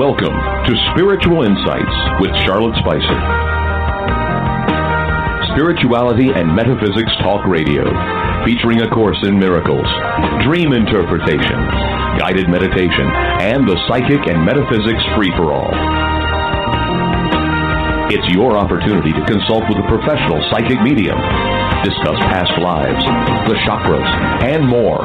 Welcome to Spiritual Insights with Charlotte Spicer. Spirituality and Metaphysics Talk Radio, featuring a course in miracles, dream interpretation, guided meditation, and the psychic and metaphysics free for all. It's your opportunity to consult with a professional psychic medium, discuss past lives, the chakras, and more.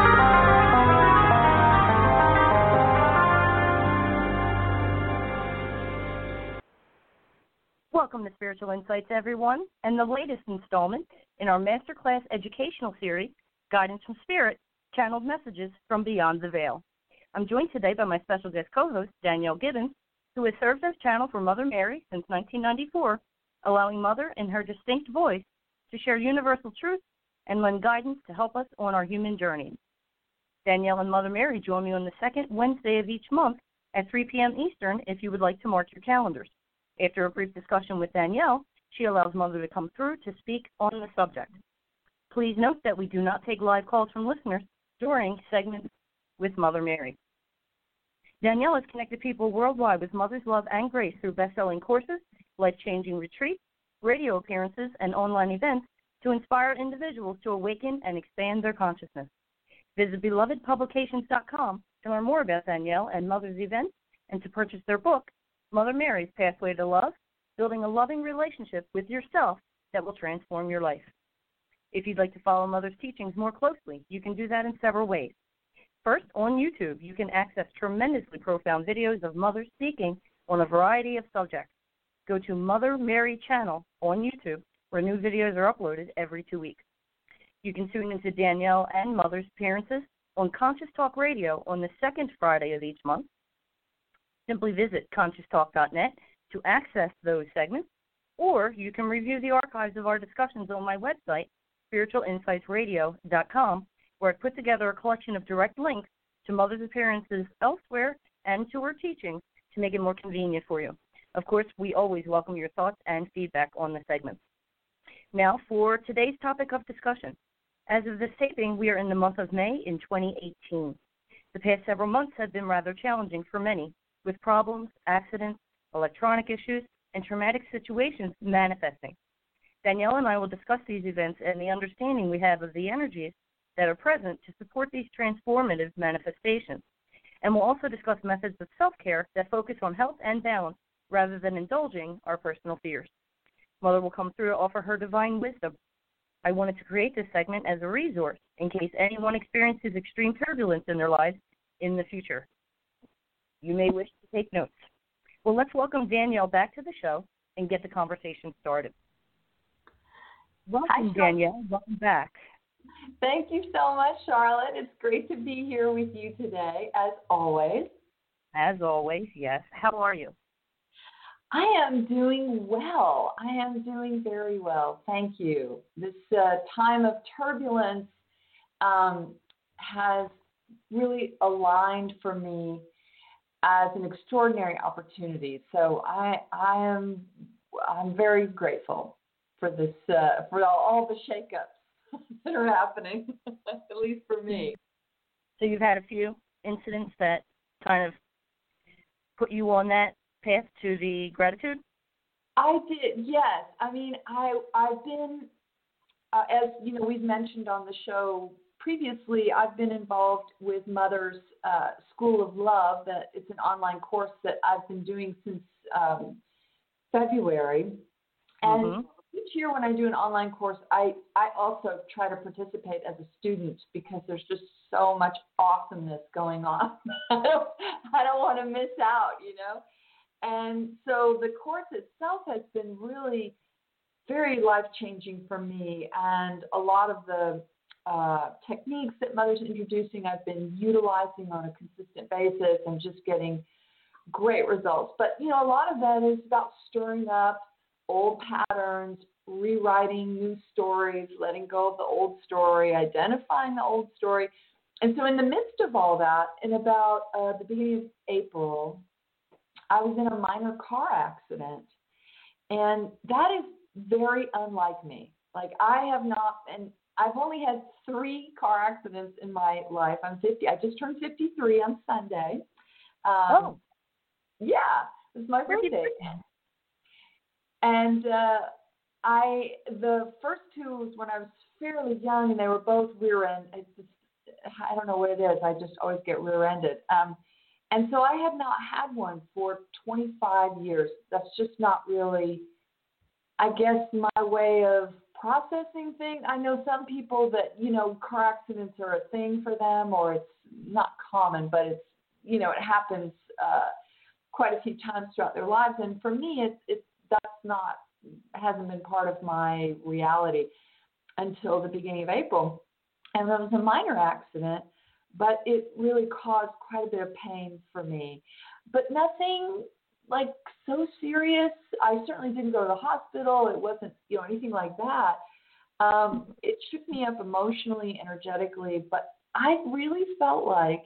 Spiritual Insights, everyone, and the latest installment in our Masterclass educational series, Guidance from Spirit Channeled Messages from Beyond the Veil. I'm joined today by my special guest co host, Danielle Gibbons, who has served as channel for Mother Mary since 1994, allowing Mother in her distinct voice to share universal truth and lend guidance to help us on our human journey. Danielle and Mother Mary join me on the second Wednesday of each month at 3 p.m. Eastern if you would like to mark your calendars. After a brief discussion with Danielle, she allows Mother to come through to speak on the subject. Please note that we do not take live calls from listeners during segments with Mother Mary. Danielle has connected people worldwide with Mother's love and grace through best-selling courses, life-changing retreats, radio appearances, and online events to inspire individuals to awaken and expand their consciousness. Visit belovedpublications.com to learn more about Danielle and Mother's events and to purchase their book, Mother Mary's Pathway to Love Building a Loving Relationship with Yourself That Will Transform Your Life. If you'd like to follow Mother's teachings more closely, you can do that in several ways. First, on YouTube, you can access tremendously profound videos of mothers speaking on a variety of subjects. Go to Mother Mary Channel on YouTube, where new videos are uploaded every two weeks. You can tune into Danielle and Mother's appearances on Conscious Talk Radio on the second Friday of each month. Simply visit conscioustalk.net to access those segments, or you can review the archives of our discussions on my website, spiritualinsightsradio.com, where I put together a collection of direct links to Mother's appearances elsewhere and to her teachings to make it more convenient for you. Of course, we always welcome your thoughts and feedback on the segments. Now, for today's topic of discussion. As of this taping, we are in the month of May in 2018. The past several months have been rather challenging for many, with problems, accidents, electronic issues, and traumatic situations manifesting. Danielle and I will discuss these events and the understanding we have of the energies that are present to support these transformative manifestations. And we'll also discuss methods of self care that focus on health and balance rather than indulging our personal fears. Mother will come through to offer her divine wisdom. I wanted to create this segment as a resource in case anyone experiences extreme turbulence in their lives in the future. You may wish to take notes. Well, let's welcome Danielle back to the show and get the conversation started. Welcome, Hi, Danielle. Welcome back. Thank you so much, Charlotte. It's great to be here with you today, as always. As always, yes. How are you? I am doing well. I am doing very well. Thank you. This uh, time of turbulence um, has really aligned for me as an extraordinary opportunity. So I, I am, I'm very grateful for this, uh, for all, all the shakeups that are happening, at least for me. So you've had a few incidents that kind of put you on that path to the gratitude. I did, yes. I mean, I I've been, uh, as you know, we've mentioned on the show previously. I've been involved with Mother's uh, School of Love. That it's an online course that I've been doing since um, February, and Mhm. each year when I do an online course, I I also try to participate as a student because there's just so much awesomeness going on. I don't I don't want to miss out, you know. And so the course itself has been really very life changing for me, and a lot of the uh, techniques that Mother's introducing, I've been utilizing on a consistent basis and just getting great results. But you know, a lot of that is about stirring up old patterns, rewriting new stories, letting go of the old story, identifying the old story. And so, in the midst of all that, in about uh, the beginning of April, I was in a minor car accident. And that is very unlike me. Like, I have not, and I've only had three car accidents in my life. I'm 50, I just turned 53 on Sunday. Um, oh. Yeah, it's my birthday. And uh, I the first two was when I was fairly young, and they were both rear end. It's just, I don't know what it is. I just always get rear-ended. Um, and so I had not had one for 25 years. That's just not really, I guess, my way of processing thing. I know some people that you know car accidents are a thing for them, or it's not common, but it's you know it happens uh, quite a few times throughout their lives. And for me, it's it's that's not hasn't been part of my reality until the beginning of April. And it was a minor accident, but it really caused quite a bit of pain for me. But nothing like so serious. I certainly didn't go to the hospital. It wasn't, you know, anything like that. Um, it shook me up emotionally, energetically, but I really felt like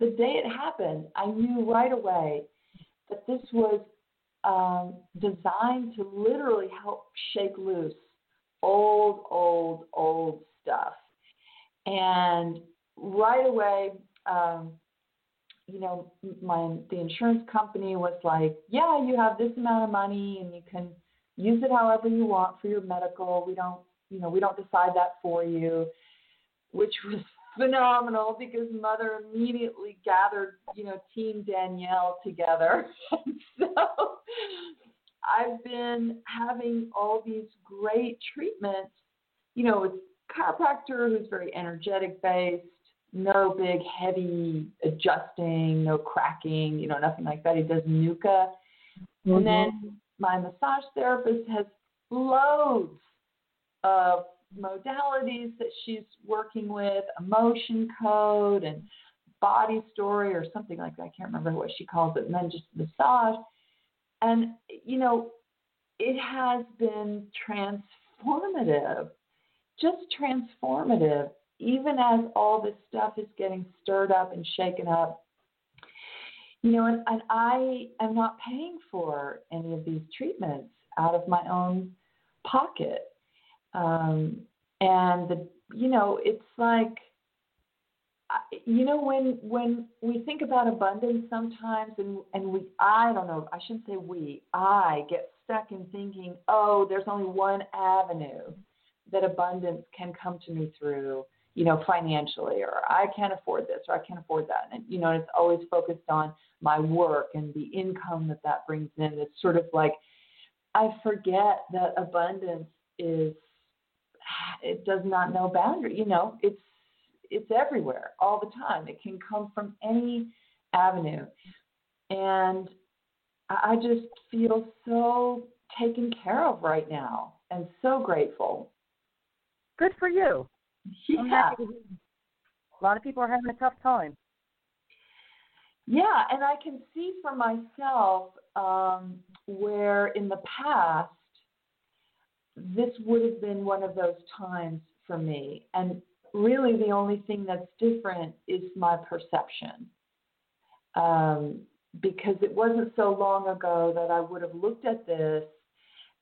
the day it happened, I knew right away that this was um, designed to literally help shake loose old, old, old stuff. And right away, um, you know, my the insurance company was like, "Yeah, you have this amount of money, and you can use it however you want for your medical. We don't, you know, we don't decide that for you," which was phenomenal because mother immediately gathered, you know, Team Danielle together. so I've been having all these great treatments, you know, with chiropractor who's very energetic based, no big heavy adjusting, no cracking, you know, nothing like that. He does NUCCA. Mm-hmm. And then my massage therapist has loads of modalities that she's working with, emotion code and body story or something like that. I can't remember what she calls it, and then just massage. And, you know, it has been transformative, just transformative, even as all this stuff is getting stirred up and shaken up. You know, and, and I am not paying for any of these treatments out of my own pocket. Um, and the, you know, it's like, you know, when when we think about abundance sometimes, and and we, I don't know, I shouldn't say we, I get stuck in thinking, oh, there's only one avenue that abundance can come to me through, you know, financially, or I can't afford this, or I can't afford that, and you know, it's always focused on my work and the income that that brings in. It's sort of like I forget that abundance is it does not know boundary. You know, it's it's everywhere all the time. It can come from any avenue, and I just feel so taken care of right now, and so grateful. Good for you. Yeah. A lot of people are having a tough time. Yeah, and I can see for myself um, where in the past this would have been one of those times for me. And really, the only thing that's different is my perception. Um, because it wasn't so long ago that I would have looked at this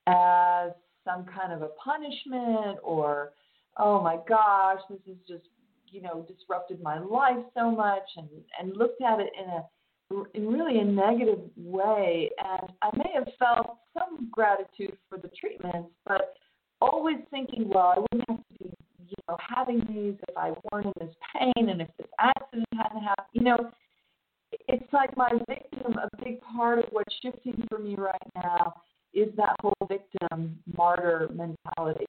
as some kind of a punishment or, oh my gosh, this has just, you know, disrupted my life so much and, and looked at it in a in really a negative way. And I may have felt some gratitude for the treatments, but always thinking, well, I wouldn't have to be, you know, having these if I weren't in this pain and if this accident hadn't happened. You know, it's like my victim, a big part of what's shifting for me right now is that whole victim martyr mentality.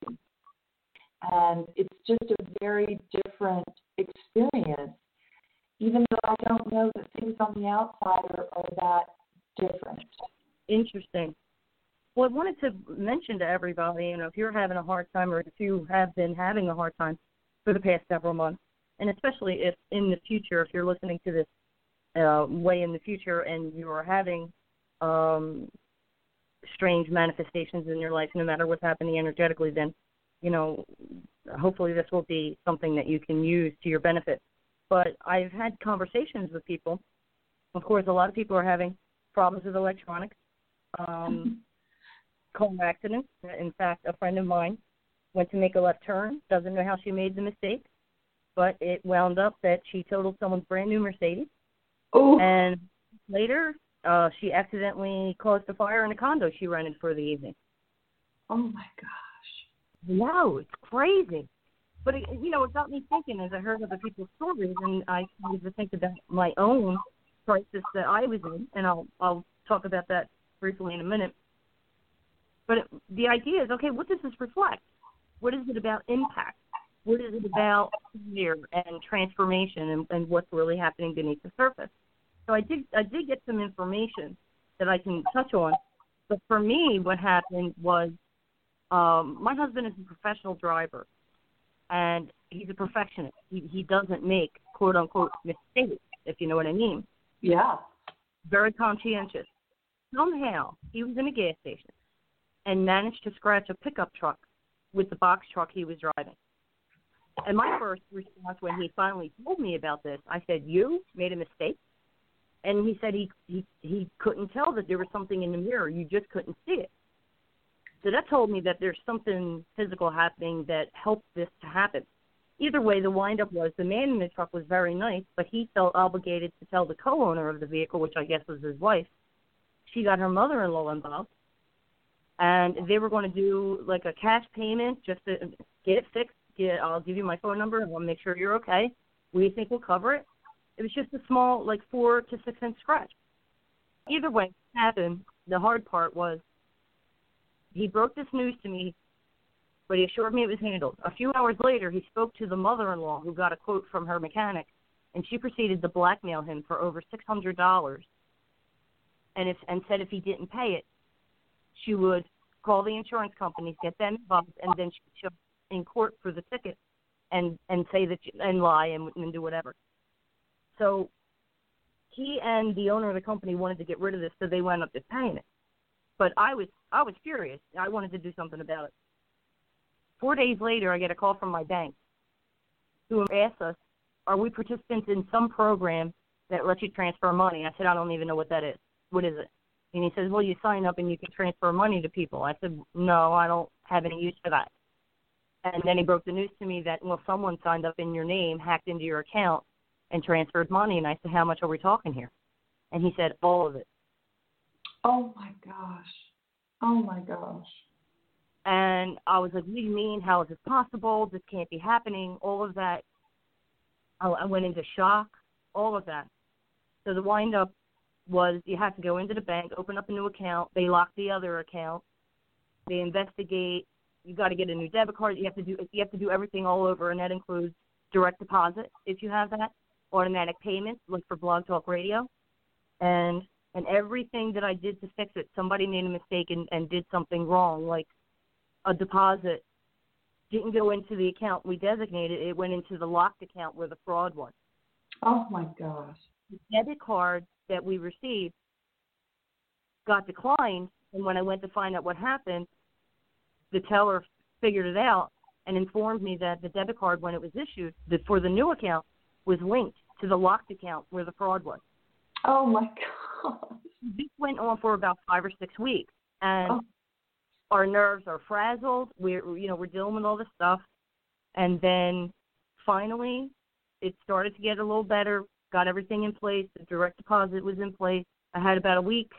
And it's just a very different experience even though I don't know that things on the outside are, are that different. Interesting. Well, I wanted to mention to everybody, you know, if you're having a hard time or if you have been having a hard time for the past several months, and especially if in the future, if you're listening to this uh, way in the future and you are having um, strange manifestations in your life, no matter what's happening energetically, then, you know, hopefully this will be something that you can use to your benefit. But I've had conversations with people. Of course, a lot of people are having problems with electronics, um, car accidents. In fact, a friend of mine went to make a left turn, doesn't know how she made the mistake, but it wound up that she totaled someone's brand new Mercedes. Oh. And later, uh, she accidentally caused a fire in a condo she rented for the evening. Oh my gosh. Wow, it's crazy. But it, you know, it got me thinking as I heard other people's stories, and I started to think about my own crisis that I was in, and I'll I'll talk about that briefly in a minute. But it, the idea is, okay, what does this reflect? What is it about impact? What is it about fear and transformation and, and what's really happening beneath the surface? So I did I did get some information that I can touch on. But for me, what happened was um, my husband is a professional driver, and he's a perfectionist. He he doesn't make quote unquote mistakes, if you know what I mean. Yeah. Very conscientious. Somehow he was in a gas station and managed to scratch a pickup truck with the box truck he was driving. And my first response when he finally told me about this, I said, "You made a mistake." And he said he he he couldn't tell that there was something in the mirror. You just couldn't see it. So that told me that there's something physical happening that helped this to happen. Either way, the windup was the man in the truck was very nice, but he felt obligated to tell the co-owner of the vehicle, which I guess was his wife. She got her mother-in-law involved, and they were going to do like a cash payment just to get it fixed. Get, I'll give you my phone number and we'll make sure you're okay. We think we'll cover it. It was just a small, like four to six inch scratch. Either way, happened. The hard part was he broke this news to me, but he assured me it was handled. A few hours later, he spoke to the mother-in-law who got a quote from her mechanic, and she proceeded to blackmail him for over six hundred dollars, and if and said if he didn't pay it, she would call the insurance companies, get them involved, and then she'd show in court for the ticket, and and say that and lie and, and do whatever. So he and the owner of the company wanted to get rid of this, so they wound up just paying it. But I was I was furious. I wanted to do something about it. Four days later, I get a call from my bank, who asks us, "Are we participants in some program that lets you transfer money?" I said, "I don't even know what that is. What is it?" And he says, "Well, you sign up and you can transfer money to people." I said, "No, I don't have any use for that." And then he broke the news to me that well, someone signed up in your name, hacked into your account, and transferred money. And I said, "How much are we talking here?" And he said, "All of it." Oh my gosh. Oh my gosh. And I was like, "What do you mean? How is this possible? This can't be happening." All of that. I, I went into shock. All of that. So the wind up was you have to go into the bank, open up a new account. They lock the other account. They investigate. You got to get a new debit card. You have to do you have to do everything all over, and that includes direct deposit if you have that, automatic payments like for Blog Talk Radio, and and everything that I did to fix it. Somebody made a mistake and, and did something wrong, like a deposit didn't go into the account we designated. It went into the locked account where the fraud was. Oh my gosh. The debit card that we received got declined, and when I went to find out what happened, the teller figured it out and informed me that the debit card, when it was issued for the new account, was linked to the locked account where the fraud was. Oh my gosh. This went on for about five or six weeks, and Oh. our nerves are frazzled. We're you know we're dealing with all this stuff, and then finally, it started to get a little better. Got everything in place. The direct deposit was in place. I had about a week,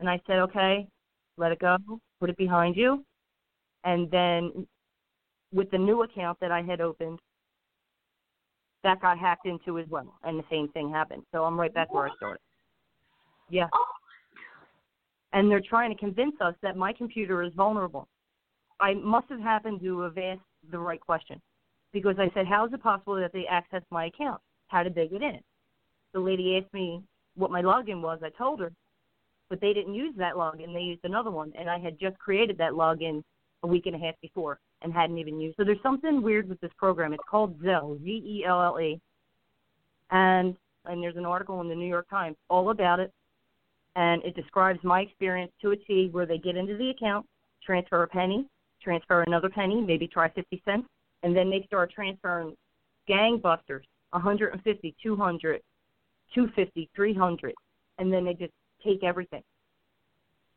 and I said, okay, let it go, put it behind you, and then with the new account that I had opened, that got hacked into as well, and the same thing happened. So I'm right back where I started. Yeah. Oh And they're trying to convince us that my computer is vulnerable. I must have happened to have asked the right question because I said, How is it possible that they accessed my account? How did they get in? The lady asked me what my login was. I told her, but they didn't use that login. They used another one, and I had just created that login a week and a half before and hadn't even used. So there's something weird with this program. It's called Zelle, Z E L L E, and and there's an article in the New York Times all about it. And it describes my experience to a T where they get into the account, transfer a penny, transfer another penny, maybe try 50 cents, and then they start transferring gangbusters 150, 200, 250, 300, and then they just take everything.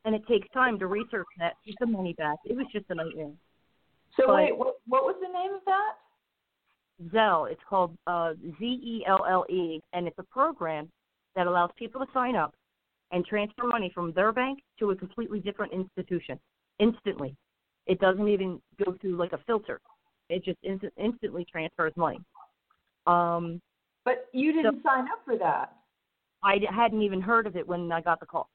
And it takes time to research that, get the money back. It was just a nightmare. So But- wait, what, what was the name of that? Zelle. It's called uh, Z E L L E, and it's a program that allows people to sign up and transfer money from their bank to a completely different institution instantly. It doesn't even go through like a filter. It just instant, instantly transfers money. Um, But you didn't sign up for that. I d- hadn't even heard of it when I got the call.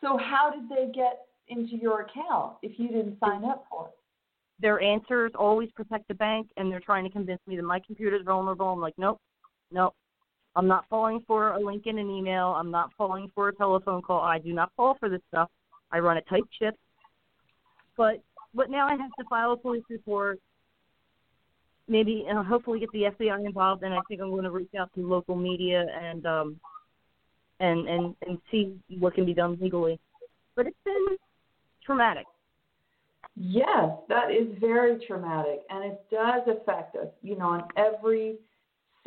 So how did they get into your account if you didn't sign up for it? Their answers always protect the bank, and they're trying to convince me that my computer's vulnerable. I'm like, nope, nope. I'm not falling for a link in an email. I'm not falling for a telephone call. I do not fall for this stuff. I run a tight ship. But but now I have to file a police report. Maybe uh, hopefully get the FBI involved, and I think I'm going to reach out to local media and um and and and see what can be done legally. But it's been traumatic. Yes, that is very traumatic, and it does affect us, you know, on every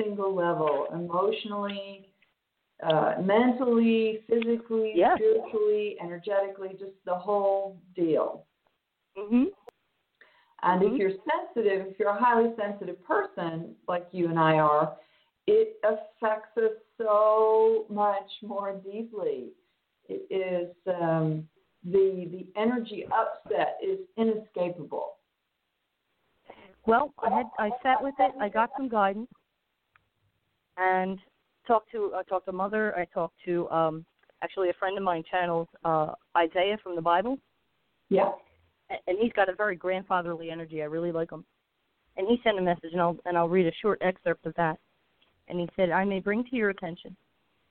single level emotionally, uh, mentally, physically, Yeah. spiritually, energetically, just the whole deal. Mhm. And Mhm. if you're sensitive, if you're a highly sensitive person like you and I are, it affects us so much more deeply. It is um, the the energy upset is inescapable. Well, I had I sat with it. I got some guidance, and talked to I talked to mother. I talked to um actually a friend of mine channels uh Isaiah from the Bible, Yeah. and he's got a very grandfatherly energy. I really like him. And he sent a message, and I'll and I'll read a short excerpt of that. And he said, "I may bring to your attention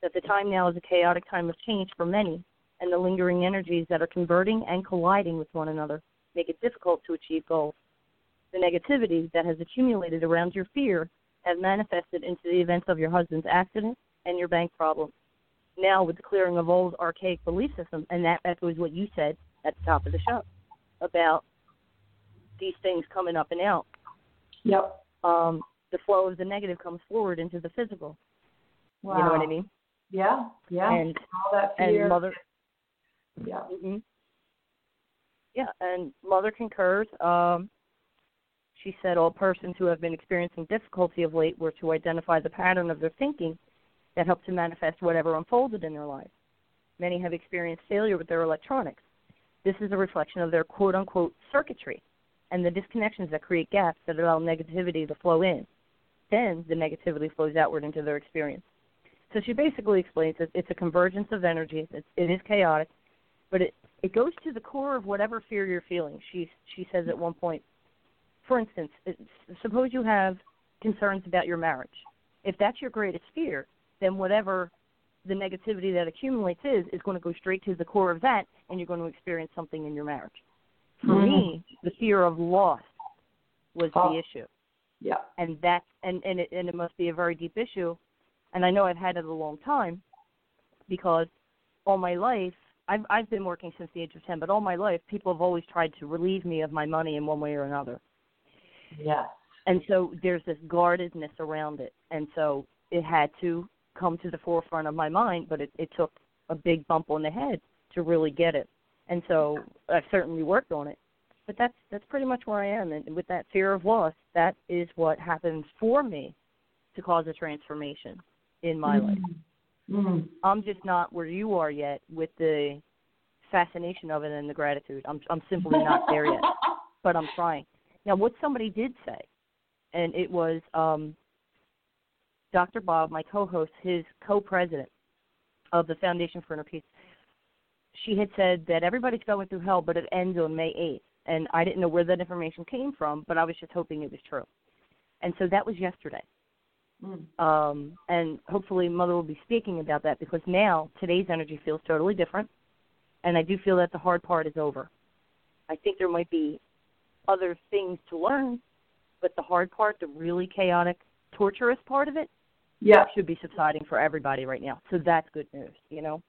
that the time now is a chaotic time of change for many, and the lingering energies that are converting and colliding with one another make it difficult to achieve goals. The negativity that has accumulated around your fear has manifested into the events of your husband's accident and your bank problem. Now, with the clearing of old archaic belief systems, and that echoes what you said at the top of the show about these things coming up and out. Yep. Um, the flow of the negative comes forward into the physical. Wow. You know what I mean? Yeah. Yeah. And All that fear. and mother, yeah. hmm yeah, and mother concurs. Um, she said all persons who have been experiencing difficulty of late were to identify the pattern of their thinking that helped to manifest whatever unfolded in their lives. Many have experienced failure with their electronics. This is a reflection of their quote unquote circuitry and the disconnections that create gaps that allow negativity to flow in. Then the negativity flows outward into their experience. So she basically explains that it's a convergence of energies. It's, it is chaotic, but it, it goes to the core of whatever fear you're feeling. She she says at one point, for instance, suppose you have concerns about your marriage. If that's your greatest fear, then whatever the negativity that accumulates is is going to go straight to the core of that, and you're going to experience something in your marriage. For Mhm. me, the fear of loss was Oh. the issue Yeah. and that's and and it and it must be a very deep issue and i know i've had it a long time because all my life i've i've been working since the age of 10 but all my life people have always tried to relieve me of my money in one way or another Yeah. and so there's this guardedness around it. And so it had to come to the forefront of my mind but it it took a big bump on the head to really get it. And so i've certainly worked on it. But that's that's pretty much where i am. And with that fear of loss that is what happens for me to cause a transformation in my life. Mm. i'm just not where you are yet with the fascination of it and the gratitude. I'm i'm simply not there yet but I'm trying. Now, what somebody did say, and it was um, Dr. Bob, my co-host, his co-president of the Foundation for Inner Peace. She had said that everybody's going through hell, but it ends on May 8th, and I didn't know where that information came from, but I was just hoping it was true. And so that was yesterday. Mm. Um, and hopefully, Mother will be speaking about that because now today's energy feels totally different, and I do feel that the hard part is over. I think there might be other things to learn, but the hard part, the really chaotic, torturous part of it, yeah. should be subsiding for everybody right now. So that's good news, you know.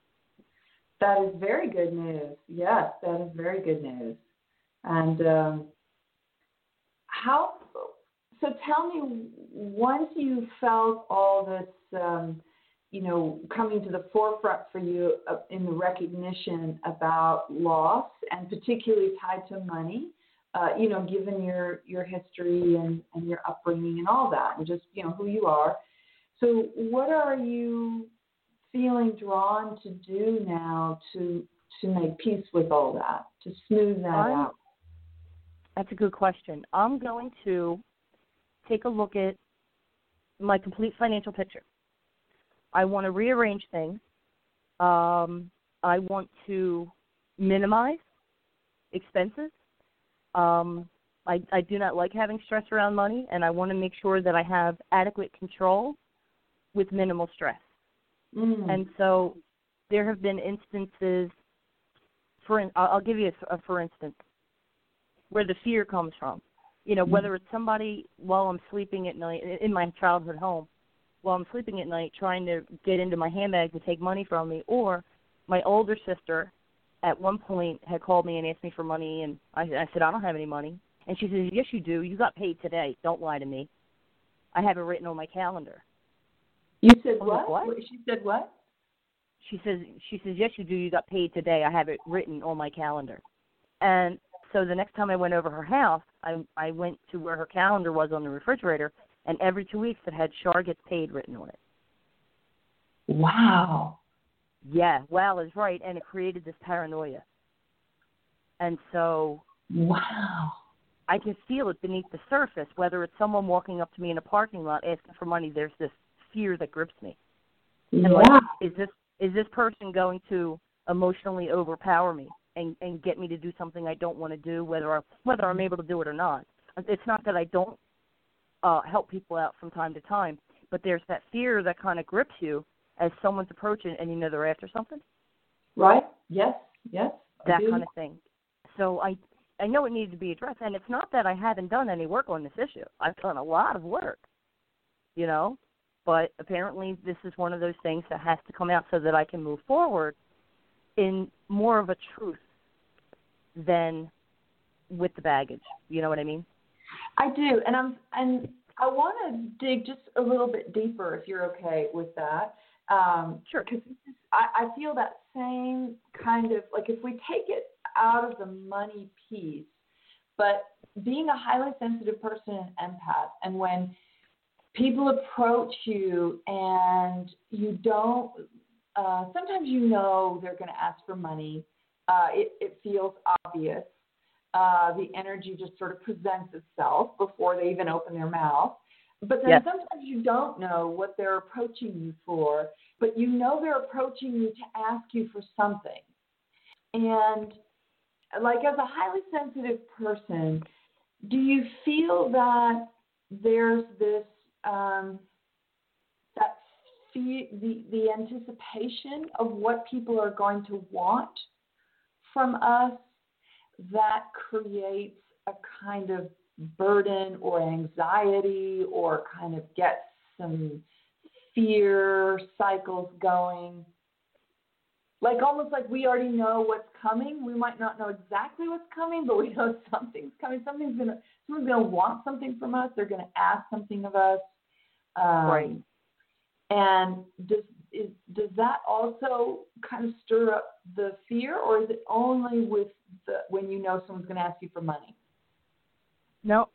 That is very good news. Yes, that is very good news. And um, how? So tell me, once you felt all this, um, you know, coming to the forefront for you uh, in the recognition about loss, and particularly tied to money, uh, you know, given your your history and and your upbringing and all that, and just you know who you are. So, what are you feeling drawn to do now to to make peace with all that, to smooth that I'm, out? That's a good question. I'm going to take a look at my complete financial picture. I want to rearrange things. Um, I want to minimize expenses. Um, I, I do not like having stress around money, and I want to make sure that I have adequate control with minimal stress. Mm. And so there have been instances, for I'll give you a, a for instance, where the fear comes from. You know, mm. whether it's somebody while I'm sleeping at night in my childhood home, while I'm sleeping at night trying to get into my handbag to take money from me, or my older sister at one point had called me and asked me for money, and I, I said I don't have any money, and she says Yes, you do. You got paid today. Don't lie to me. I have it written on my calendar. You said what? what? She said what? She says she says yes you do. You got paid today. I have it written on my calendar. And so the next time I went over her house, I I went to where her calendar was on the refrigerator, and every two weeks it had Char gets paid written on it. Wow. Yeah, wow is right, and it created this paranoia. And so. Wow. I can feel it beneath the surface, whether it's someone walking up to me in a parking lot asking for money. There's this fear that grips me. And yeah. like, is this is this person going to emotionally overpower me and and get me to do something I don't want to do, whether I, whether I'm able to do it or not? It's not that I don't uh, help people out from time to time, but there's that fear that kind of grips you as someone's approaching and you know they're after something. Right. Yes. Yes. That kind of thing. So I I know it needed to be addressed, and it's not that I haven't done any work on this issue. I've done a lot of work. You know, but apparently this is one of those things that has to come out so that I can move forward in more of a truth than with the baggage. You know what I mean? I do, and I'm and I want to dig just a little bit deeper if you're okay with that. Um, sure. Because I, I feel that same kind of like if we take it out of the money piece, but being a highly sensitive person and empath, and when people approach you and you don't uh, sometimes you know they're going to ask for money uh, it, it feels obvious uh, the energy just sort of presents itself before they even open their mouth but then yes. sometimes you don't know what they're approaching you for but you know they're approaching you to ask you for something and like as a highly sensitive person do you feel that there's this um, that the, the anticipation of what people are going to want from us that creates a kind of burden or anxiety or kind of get some fear cycles going like almost like we already know what's coming. We might not know exactly what's coming, but we know something's coming. Something's gonna someone's gonna want something from us. They're gonna ask something of us. Um, right. And does is, does that also kind of stir up the fear, or is it only with the when you know someone's going to ask you for money? No,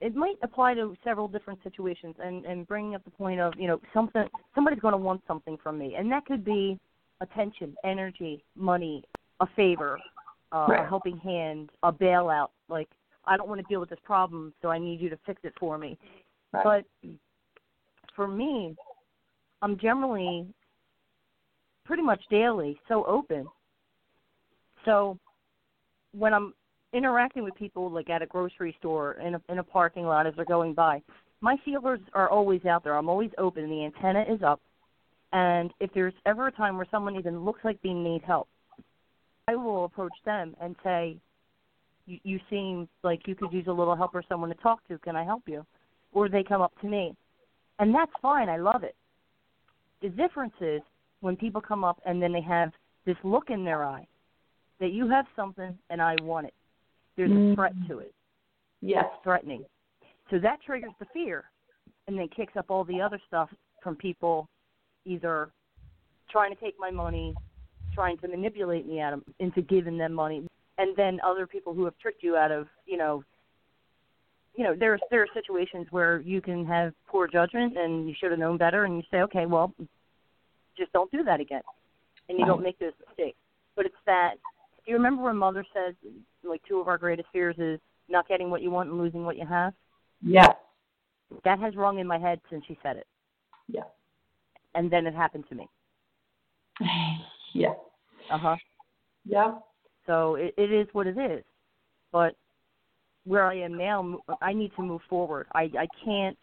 it might apply to several different situations, and and bringing up the point of you know something somebody's going to want something from me, and that could be attention, energy, money, a favor, uh, right. a helping hand, a bailout. Like I don't want to deal with this problem, so I need you to fix it for me. Right. But for me, I'm generally pretty much daily so open. So when I'm interacting with people like at a grocery store in a in a parking lot as they're going by, my feelers are always out there. I'm always open. The antenna is up. And if there's ever a time where someone even looks like they need help, I will approach them and say, you, you seem like you could use a little help or someone to talk to. Can I help you? Or they come up to me. And that's fine. I love it. The difference is when people come up and then they have this look in their eye that you have something and I want it. There's a mm-hmm. threat to it. Yes. It's threatening. So that triggers the fear and then kicks up all the other stuff from people either trying to take my money, trying to manipulate me out of, into giving them money, and then other people who have tricked you out of, you know, you know, there's there are situations where you can have poor judgment and you should have known better, and you say, okay, well, just don't do that again, and you don't make those mistakes. But it's that. Do you remember when Mother says, like, two of our greatest fears is not getting what you want and losing what you have? Yes. That has rung in my head since she said it. Yeah. And then it happened to me. Yeah. Uh huh. Yeah. So it, it is what it is. But where I am now, I need to move forward. I I can't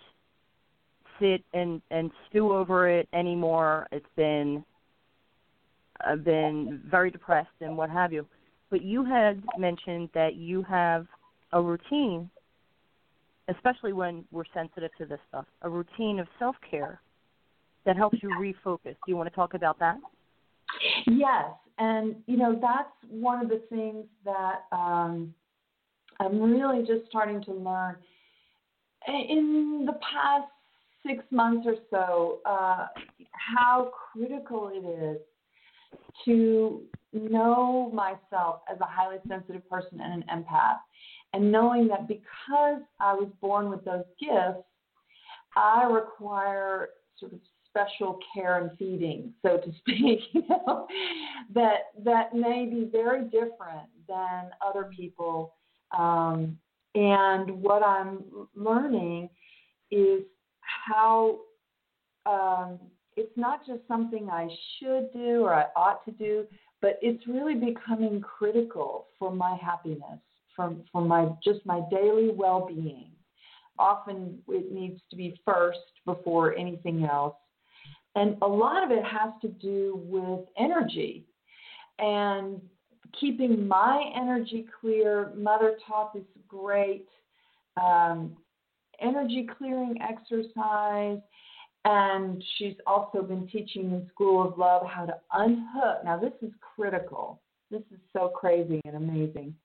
sit and and stew over it anymore. It's been I've been very depressed and what have you. But you had mentioned that you have a routine, especially when we're sensitive to this stuff, a routine of self care that helps you refocus. Do you want to talk about that? Yes, and you know that's one of the things that um, I'm really just starting to learn in the past six months or so uh, how critical it is to know myself as a highly sensitive person and an empath, and knowing that because I was born with those gifts, I require sort of special care and feeding, so to speak, you know, that that may be very different than other people. Um, and what I'm learning is how um, it's not just something I should do or I ought to do, but it's really becoming critical for my happiness, for, for my just my daily well-being. Often it needs to be first before anything else. And a lot of it has to do with energy and keeping my energy clear. Mother taught this great um, energy clearing exercise. And she's also been teaching in School of Love how to unhook. Now, this is critical. This is so crazy and amazing.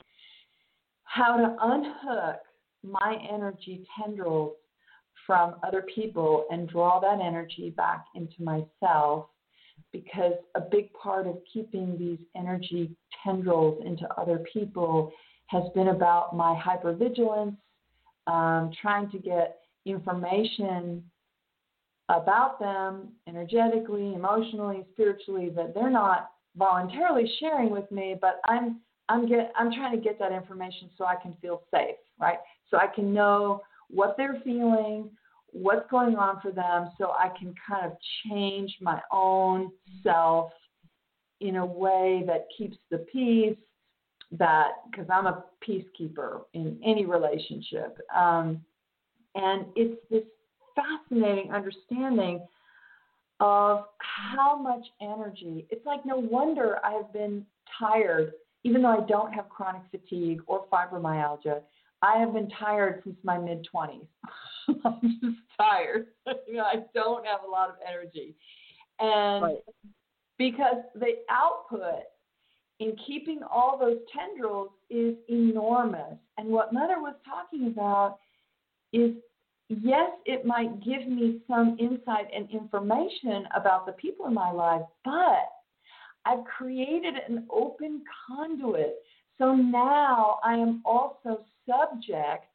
How to unhook my energy tendrils from other people and draw that energy back into myself because a big part of keeping these energy tendrils into other people has been about my hypervigilance, um, trying to get information about them energetically, emotionally, spiritually that they're not voluntarily sharing with me, but I'm I'm get I'm trying to get that information so I can feel safe, right? So I can know what they're feeling, what's going on for them, so I can kind of change my own self in a way that keeps the peace. That because I'm a peacekeeper in any relationship, um, and it's this fascinating understanding of how much energy. It's like no wonder I have been tired, even though I don't have chronic fatigue or fibromyalgia. I have been tired since my mid 20s. I'm just tired. you know, I don't have a lot of energy. And right. because the output in keeping all those tendrils is enormous. And what Mother was talking about is yes, it might give me some insight and information about the people in my life, but I've created an open conduit. So now I am also subject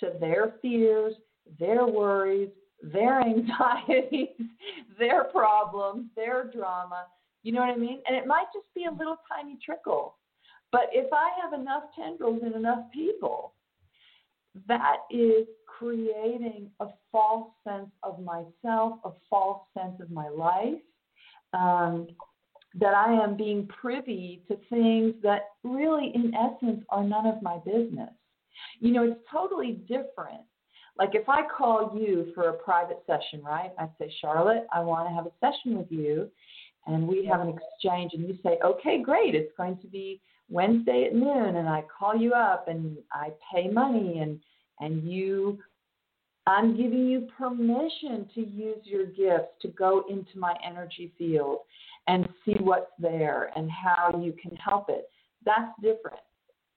to their fears, their worries, their anxieties, their problems, their drama. You know what I mean? And it might just be a little tiny trickle. But if I have enough tendrils and enough people, that is creating a false sense of myself, a false sense of my life. Um, that I am being privy to things that really, in essence, are none of my business. You know, it's totally different. Like if I call you for a private session, right? I say, Charlotte, I want to have a session with you, and we have an exchange, and you say, okay, great, it's going to be Wednesday at noon, and I call you up and I pay money, and and you I'm giving you permission to use your gifts to go into my energy field and see what's there and how you can help it. That's different,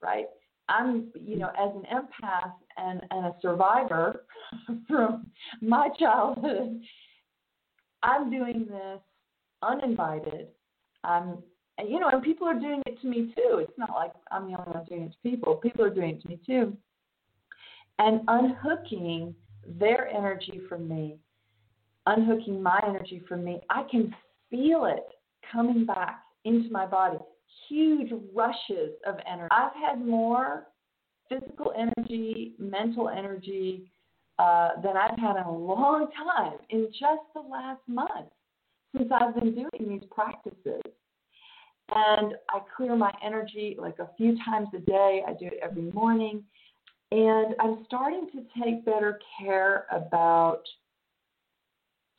right? I'm, you know, as an empath and, and a survivor from my childhood, I'm doing this uninvited. I'm, you know, and people are doing it to me too. It's not like I'm the only one doing it to people. People are doing it to me too. And unhooking their energy from me, unhooking my energy from me, I can feel it coming back into my body. Huge rushes of energy. I've had more physical energy, mental energy uh, than I've had in a long time in just the last month since I've been doing these practices. And I clear my energy like a few times a day. I do it every morning. And I'm starting to take better care about,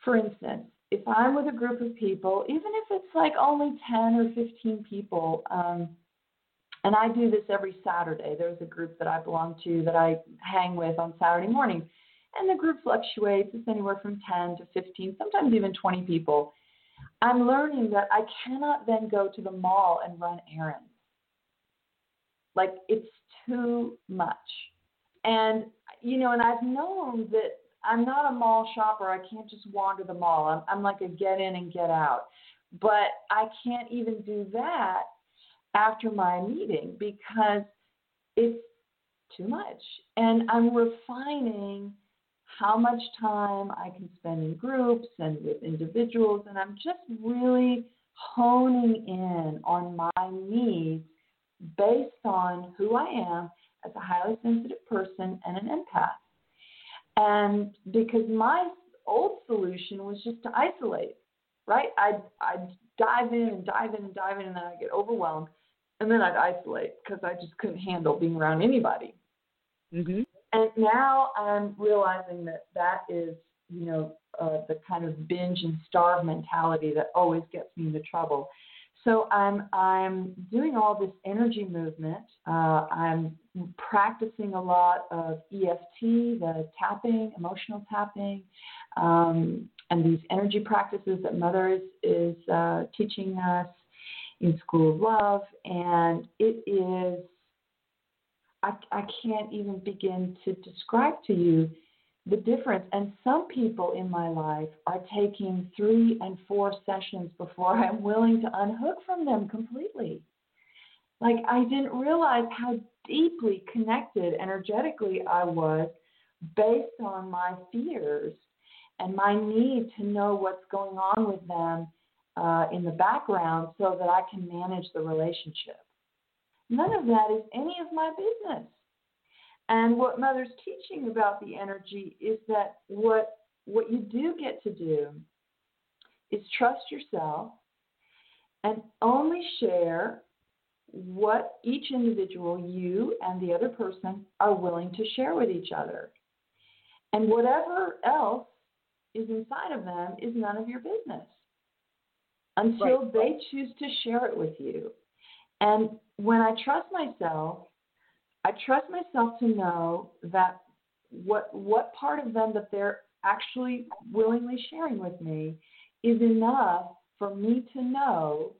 for instance, if I'm with a group of people, even if it's like only 10 or 15 people, um, and I do this every Saturday. There's a group that I belong to that I hang with on Saturday morning. And the group fluctuates. It's anywhere from 10 to 15, sometimes even 20 people. I'm learning that I cannot then go to the mall and run errands. Like, it's too much. And, you know, and I've known that I'm not a mall shopper. I can't just wander the mall. I'm, I'm like a get in and get out. But I can't even do that after my meeting because it's too much. And I'm refining how much time I can spend in groups and with individuals. And I'm just really honing in on my needs based on who I am as a highly sensitive person and an empath. And because my old solution was just to isolate, right? I'd, I'd dive in and dive in and dive in, and then I'd get overwhelmed, and then I'd isolate because I just couldn't handle being around anybody. Mm-hmm. And now I'm realizing that that is, you know, uh, the kind of binge and starve mentality that always gets me into trouble. So I'm I'm doing all this energy movement. Uh, I'm practicing a lot of EFT, the tapping, emotional tapping, um, and these energy practices that Mother is is uh, teaching us in School of Love, and it is I, I can't even begin to describe to you the difference. And some people in my life are taking three and four sessions before I'm willing to unhook from them completely. Like, I didn't realize how deeply connected energetically I was based on my fears and my need to know what's going on with them uh, in the background so that I can manage the relationship. None of that is any of my business. And what Mother's teaching about the energy is that what what you do get to do is trust yourself and only share what each individual, you and the other person, are willing to share with each other. And whatever else is inside of them is none of your business until right. they choose to share it with you. And when I trust myself, I trust myself to know that what what part of them that they're actually willingly sharing with me is enough for me to know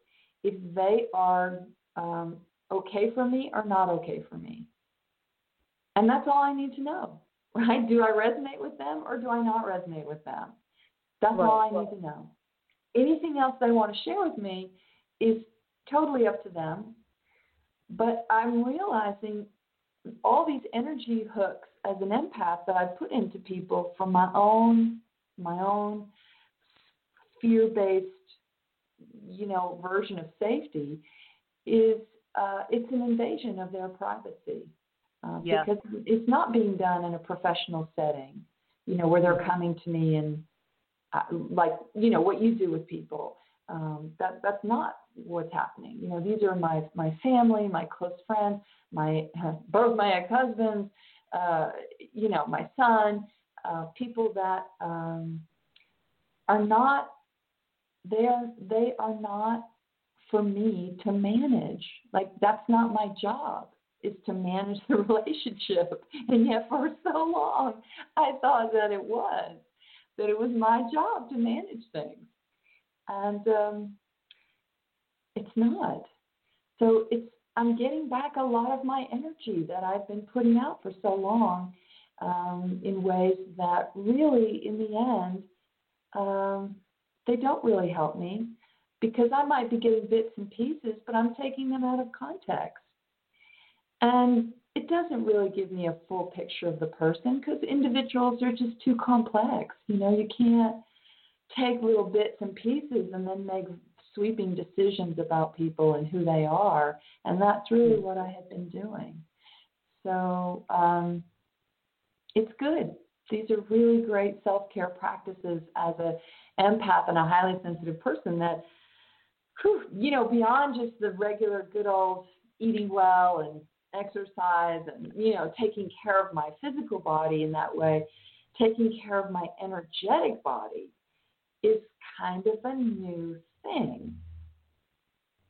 if they are um, okay for me or not okay for me. And that's all I need to know, right? Do I resonate with them or do I not resonate with them? That's right. all I need to know. Anything else they want to share with me is totally up to them. But I'm realizing all these energy hooks as an empath that I put into people from my own my own fear-based, you know, version of safety is uh, it's an invasion of their privacy uh, yeah. because it's not being done in a professional setting, you know, where they're coming to me and uh, like you know what you do with people. Um, that that's not what's happening. You know, these are my my family, my close friends, my both my ex-husbands, uh, you know, my son, uh, people that um, are not they are they are not for me to manage. Like that's not my job. is to manage the relationship. And yet, for so long, I thought that it was, that it was my job to manage things. And um, it's not. So it's I'm getting back a lot of my energy that I've been putting out for so long um, in ways that really, in the end, um, they don't really help me because I might be getting bits and pieces, but I'm taking them out of context. And it doesn't really give me a full picture of the person because individuals are just too complex. You know, you can't take little bits and pieces and then make sweeping decisions about people and who they are. And that's really hmm. what I have been doing. So um, it's good. These are really great self care practices as an empath and a highly sensitive person that, whew, you know, beyond just the regular good old eating well and exercise and, you know, taking care of my physical body in that way, taking care of my energetic body is kind of a new thing.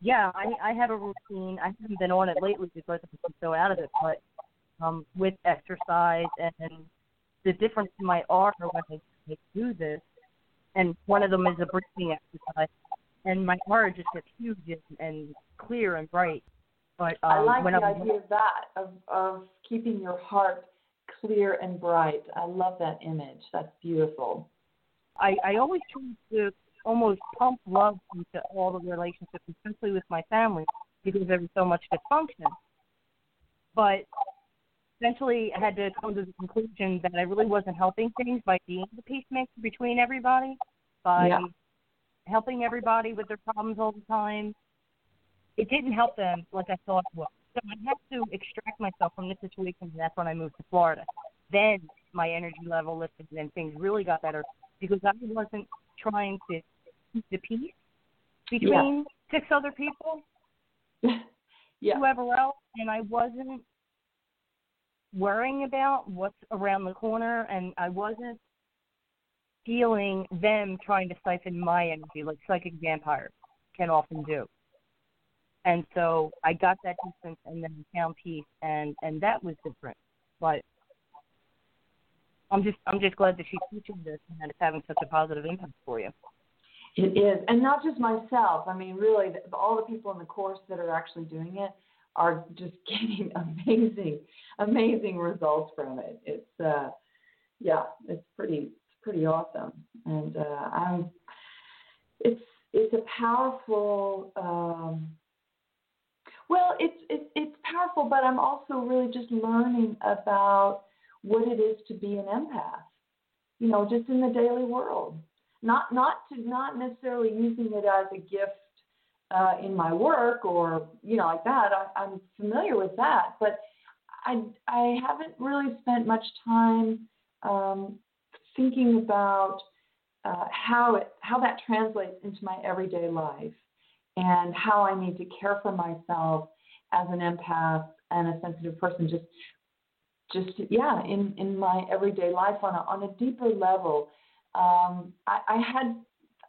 Yeah, I I have a routine. I haven't been on it lately because I'm so out of it, but um with exercise and the difference in my aura when I, I do this, and one of them is a breathing exercise, and my aura just gets huge and, and clear and bright. But um, I like when the I'm, idea of that of of keeping your heart clear and bright. I love that image. That's beautiful. I I always try to almost pump love into all the relationships, especially with my family, because there was so much dysfunction. But eventually, I had to come to the conclusion that I really wasn't helping things by being the peacemaker between everybody, by yeah. helping everybody with their problems all the time. It didn't help them like I thought it would. So I had to extract myself from this situation, and that's when I moved to Florida. Then my energy level lifted, and things really got better because I wasn't trying to keep the peace between yeah. six other people, yeah. whoever else, and I wasn't worrying about what's around the corner, and I wasn't feeling them trying to siphon my energy like psychic vampires can often do. And so I got that distance and then found peace and and that was different. But I'm just I'm just glad that she's teaching this and that it's having such a positive impact for you. It is, and not just myself. I mean, really, all the people in the course that are actually doing it are just getting amazing, amazing results from it. It's, uh, yeah, it's pretty, it's pretty awesome, and uh, I'm, it's, it's a powerful. Um, well, it's it's it's powerful, but I'm also really just learning about what it is to be an empath. You know, just in the daily world. Not not to not necessarily using it as a gift uh, in my work or you know like that. I, I'm familiar with that, but I I haven't really spent much time um, thinking about uh, how it how that translates into my everyday life and how I need to care for myself as an empath and a sensitive person just just yeah in in my everyday life on a on a deeper level. Um, I, I had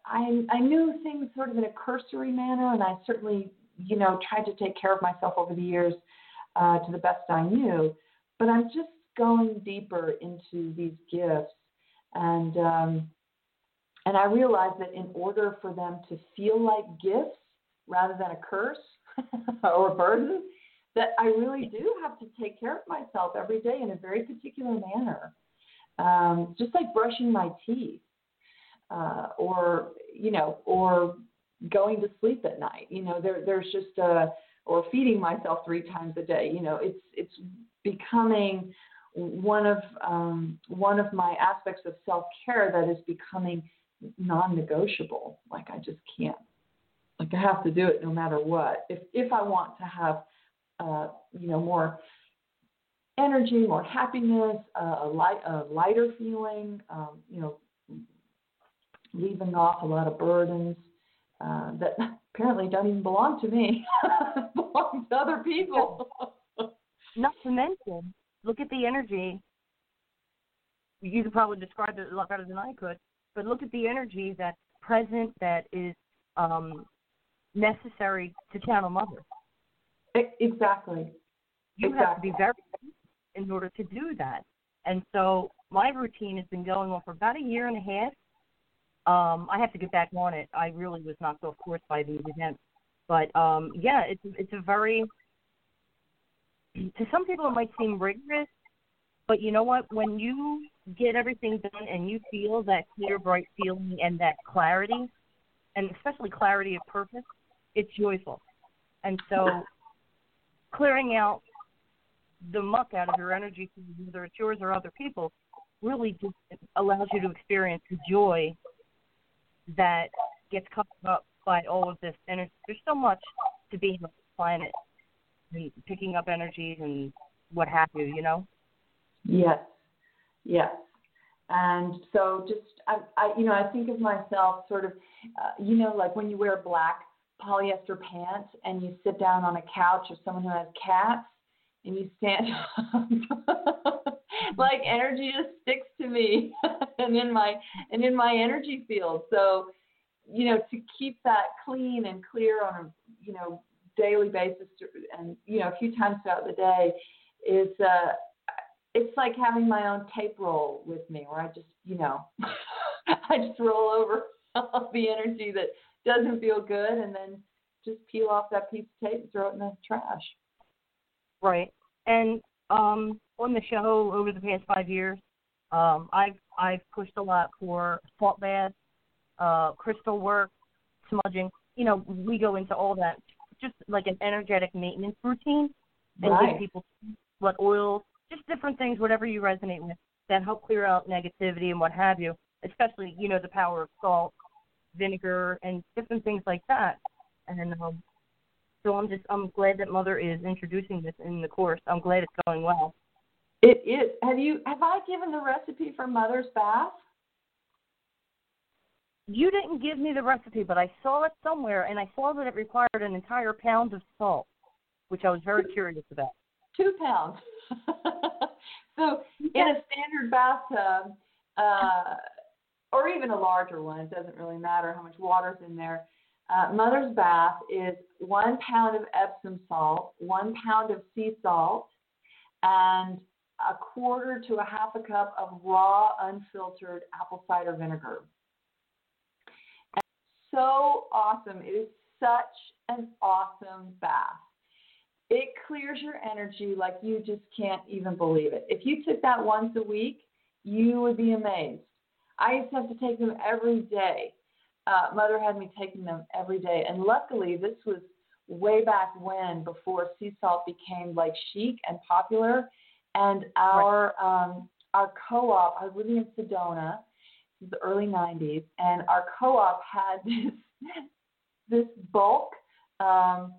I I knew things sort of in a cursory manner and I certainly you know tried to take care of myself over the years uh, to the best I knew. But I'm just going deeper into these gifts. And um, and I realized that in order for them to feel like gifts rather than a curse or a burden, that I really do have to take care of myself every day in a very particular manner. Um, just like brushing my teeth, uh, or you know, or going to sleep at night. You know, there, there's just a, uh, or feeding myself three times a day. You know, it's it's becoming one of um, one of my aspects of self care that is becoming non-negotiable. Like I just can't. Like I have to do it no matter what. If if I want to have uh, you know, more energy, more happiness, uh, a light, a lighter feeling, um, you know, leaving off a lot of burdens uh, that apparently don't even belong to me, belong to other people. Not to mention, look at the energy. You could probably describe it a lot better than I could, but look at the energy that's present that is um, necessary to channel mother. Exactly. You exactly. have to be very in order to do that. And so my routine has been going on for about a year and a half. Um, I have to get back on it. I really was knocked off course by these events. But um, yeah, it's it's a very to some people it might seem rigorous, but you know what? When you get everything done and you feel that clear, bright feeling and that clarity, and especially clarity of purpose, it's joyful. And so clearing out the muck out of your energy, whether it's yours or other people's, really just allows you to experience the joy that gets covered up by all of this energy. There's so much to being on the planet and picking up energies and what have you, you know? Yes, yes. And so just, I, I you know, I think of myself sort of, uh, you know, like when you wear black polyester pants and you sit down on a couch of someone who has cats and you stand up, like energy just sticks to me and in my and in my energy field. So, you know, to keep that clean and clear on a you know daily basis and you know a few times throughout the day is uh it's like having my own tape roll with me where I just you know I just roll over all the energy that doesn't feel good and then just peel off that piece of tape and throw it in the trash. Right. And um on the show over the past five years, um I've I've pushed a lot for salt baths, uh, crystal work, smudging. You know, we go into all that just like an energetic maintenance routine and right. give people what oils, just different things, whatever you resonate with, that help clear out negativity and what have you. Especially, you know, the power of salt, vinegar, and different things like that. And um, so I'm just I'm glad that Mother is introducing this in the course. I'm glad it's going well. It is. Have you? Have I given the recipe for Mother's Bath? You didn't give me the recipe, but I saw it somewhere, and I saw that it required an entire pound of salt, which I was very curious about. Two pounds. so in a standard bathtub, uh, or even a larger one, it doesn't really matter how much water's in there. Uh, Mother's Bath is one pound of Epsom salt, one pound of sea salt, and a quarter to a half a cup of raw, unfiltered apple cider vinegar And so awesome. It is such an awesome bath. It clears your energy like you just can't even believe it. If you took that once a week, you would be amazed. I used to have to take them every day. Uh, Mother had me taking them every day, and luckily, this was way back when, before sea salt became like chic and popular. And our um, our co-op, I was living in Sedona, in the early 90s, and our co-op had this this bulk um,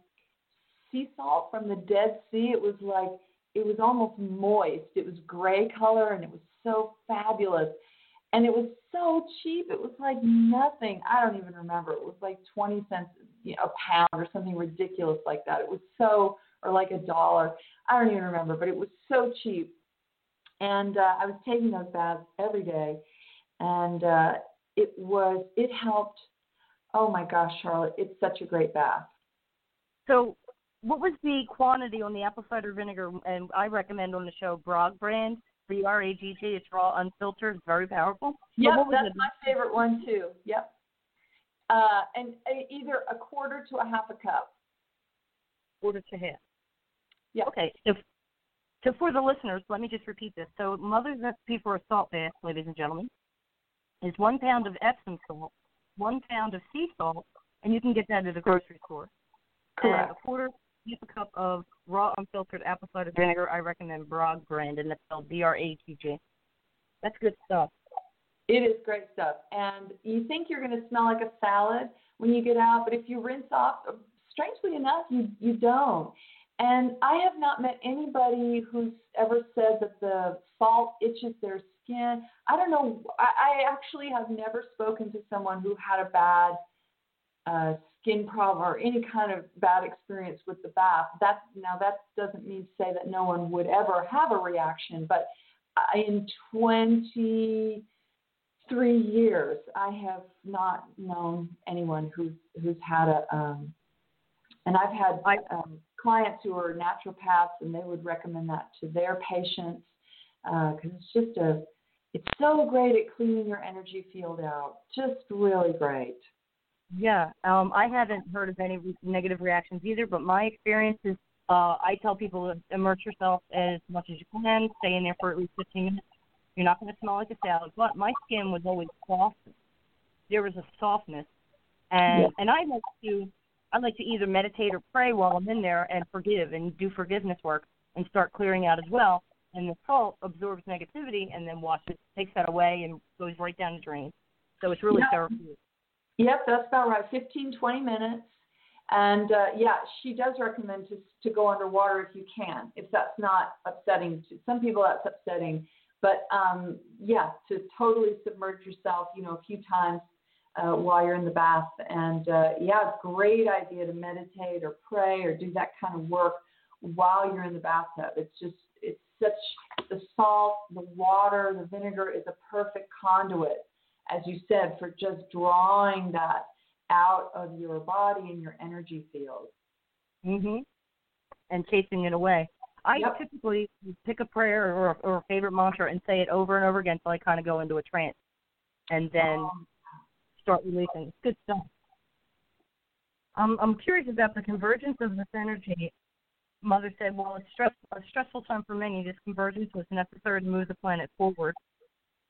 sea salt from the Dead Sea. It was like it was almost moist. It was gray color, and it was so fabulous. And it was so cheap. It was like nothing. I don't even remember. It was like 20 cents a pound or something ridiculous like that. It was so, or like a dollar. I don't even remember, but it was so cheap. And uh, I was taking those baths every day and uh, it was it helped. Oh my gosh, Charlotte, it's such a great bath. So, what was the quantity on the apple cider vinegar? And I recommend on the show Bragg brand, B R A G G. It's raw, unfiltered, very powerful. Yep, that's it? my favorite one too. Yep. Uh, and uh, either a quarter to a half a cup. Quarter to half. Yeah. Okay. So, so for the listeners, let me just repeat this. So, mother's recipe for a salt bath, ladies and gentlemen, is one pound of Epsom salt, one pound of sea salt, and you can get that at a grocery store. Correct. And a quarter a cup of raw unfiltered apple cider vinegar. I recommend Bragg brand, and that's spelled B R A G G. That's good stuff. It is great stuff. And you think you're going to smell like a salad when you get out, but if you rinse off, strangely enough, you you don't. And I have not met anybody who's ever said that the salt itches their skin. I don't know. I, I actually have never spoken to someone who had a bad uh, skin problem or any kind of bad experience with the bath. That now that doesn't mean to say that no one would ever have a reaction, but in 23 years, I have not known anyone who's who's had a um, and I've had um, clients who are naturopaths, and they would recommend that to their patients because uh, it's just a it's so great at cleaning your energy field out. Just really great. Yeah, um, I haven't heard of any negative reactions either, but my experience is uh, I tell people to immerse yourself as much as you can, stay in there for at least 15 minutes. You're not going to smell like a salad, but my skin was always soft. There was a softness, and yeah. and I like to I like to either meditate or pray while I'm in there and forgive and do forgiveness work and start clearing out as well. And the salt absorbs negativity and then washes, takes that away, and goes right down the drain. So it's really yep. therapeutic. Yep, that's about right. 15, 20 minutes. And uh, yeah, she does recommend to, to go underwater if you can, if that's not upsetting. To, some people that's upsetting. But um, yeah, to totally submerge yourself, you know, a few times uh, while you're in the bath. And uh, yeah, great idea to meditate or pray or do that kind of work while you're in the bathtub. It's just, it's such, the salt, the water, the vinegar is a perfect conduit, as you said, for just drawing that out of your body and your energy field. Mhm. And chasing it away. I yep. typically pick a prayer or, or a favorite mantra and say it over and over again until I kind of go into a trance, and then oh start releasing. It's good stuff. Um, I'm curious about the convergence of this energy. Mother said, "Well, it's stress, a stressful time for many. This convergence was necessary to move the planet forward.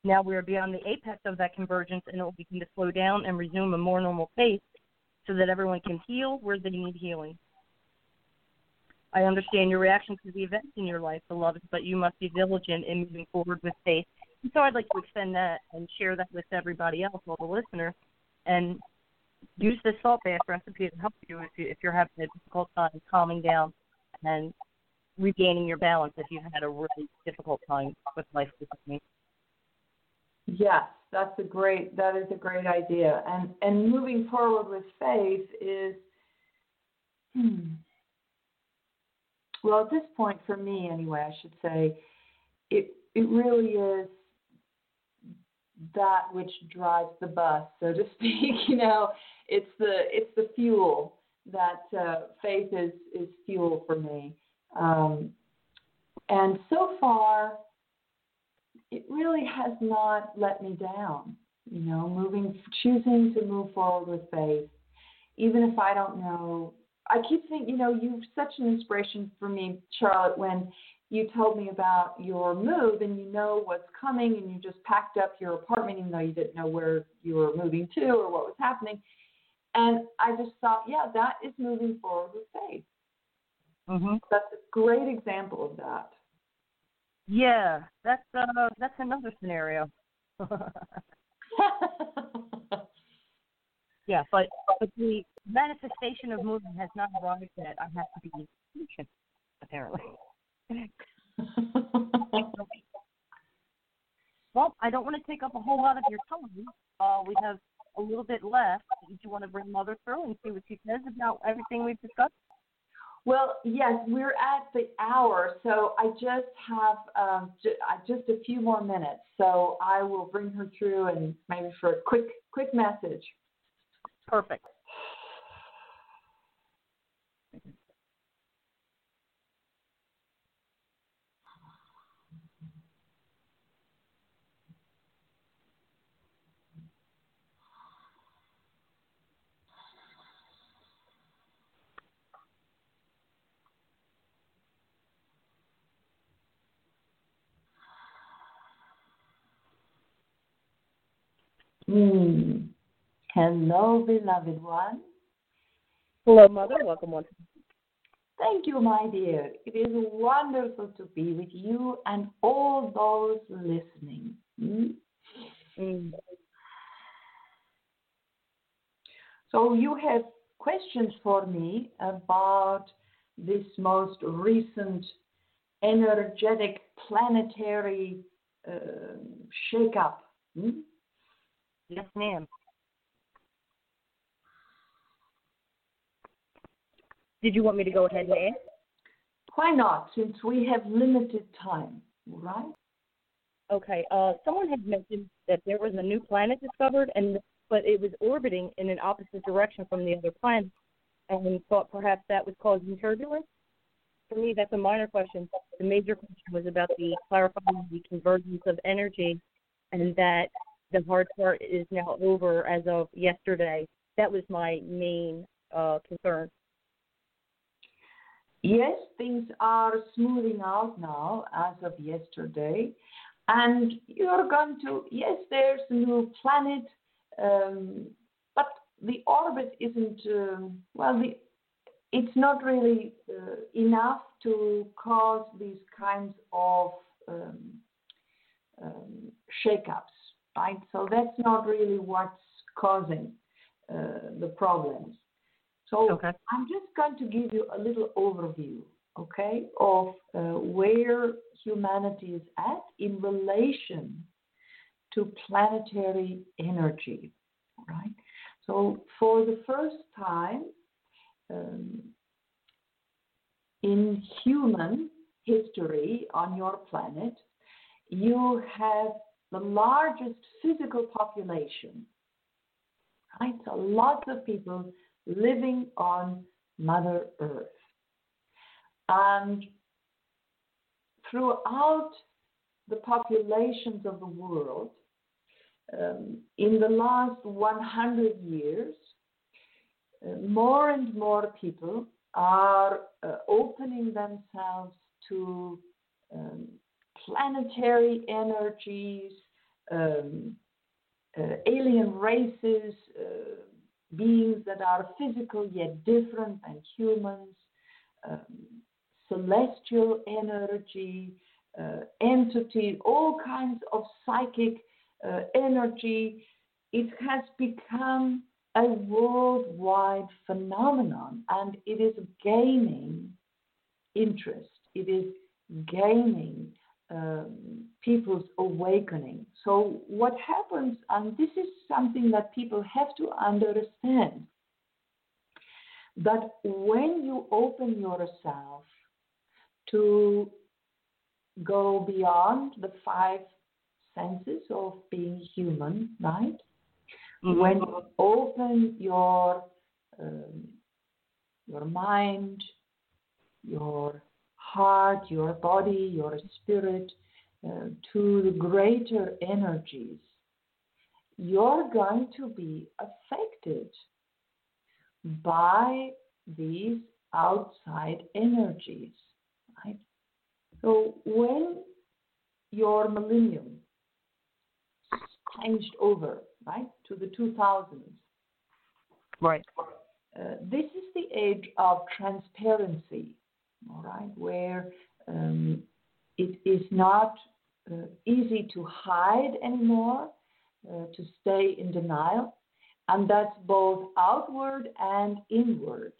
Now we are beyond the apex of that convergence, and it will begin to slow down and resume a more normal pace, so that everyone can heal where they need healing." I understand your reaction to the events in your life, beloved, but you must be diligent in moving forward with faith. And so I'd like to extend that and share that with everybody else, all the listeners, and use this salt bath recipe to help you if, you if you're having a difficult time calming down and regaining your balance if you've had a really difficult time with life me. Yes, that's a great that is a great idea. And and moving forward with faith is hmm, well at this point for me anyway, I should say, it it really is that which drives the bus, so to speak. you know, it's the it's the fuel that uh, faith is is fuel for me. Um, and so far, it really has not let me down. You know, moving, choosing to move forward with faith, even if I don't know. I keep thinking, you know, you're such an inspiration for me, Charlotte, when you told me about your move and you know what's coming and you just packed up your apartment even though you didn't know where you were moving to or what was happening. And I just thought, yeah, that is moving forward with faith. Mm-hmm. That's a great example of that. Yeah, that's uh, that's another scenario. yeah, but but the manifestation of movement has not arrived yet. I have to be patient, apparently. well, I don't want to take up a whole lot of your time. Uh, we have a little bit left. Do you want to bring Mother through and see what she says about everything we've discussed? Well, yes, we're at the hour, so I just have um, j- just a few more minutes. So I will bring her through and maybe for a quick quick message. Perfect. Hmm. Hello, beloved one. Hello, Mother. Welcome once. Thank you, my dear. It is wonderful to be with you and all those listening. Hmm? Mm. So, you have questions for me about this most recent energetic planetary uh, shakeup. Hmm? Yes, ma'am. Did you want me to go ahead and ask? Why not, since we have limited time, right? Okay. Uh, someone had mentioned that there was a new planet discovered, and but it was orbiting in an opposite direction from the other planet, and thought perhaps that was causing turbulence. for me, that's a minor question. The major question was about the clarifying the convergence of energy, and that the hard part is now over as of yesterday. That was my main uh, concern. Yes, things are smoothing out now as of yesterday. And you're going to, yes, there's a new planet, um, but the orbit isn't, um, well, the, it's not really uh, enough to cause these kinds of um, um, shakeups, right? So that's not really what's causing uh, the problems. So okay. I'm just going to give you a little overview, okay, of uh, where humanity is at in relation to planetary energy, right? So for the first time um, in human history on your planet, you have the largest physical population, right? So lots of people living on Mother Earth. And throughout the populations of the world, um, in the last 100 years, uh, more and more people are uh, opening themselves to um, planetary energies, um, uh, alien races, uh, beings that are physical yet different than humans, um, celestial energy, uh, entity, all kinds of psychic uh, energy. It has become a worldwide phenomenon and it is gaining interest. It is gaining um, people's awakening. So, what happens, and this is something that people have to understand, that when you open yourself to go beyond the five senses of being human, right? Mm-hmm. When you open your um, your mind, your heart, your body, your spirit uh, to the greater energies, you're going to be affected by these outside energies. Right? So when your millennium changed over, right, to the 2000s, right, uh, this is the age of transparency all right, where um, it is not uh, easy to hide anymore, uh, to stay in denial, and that's both outward and inward.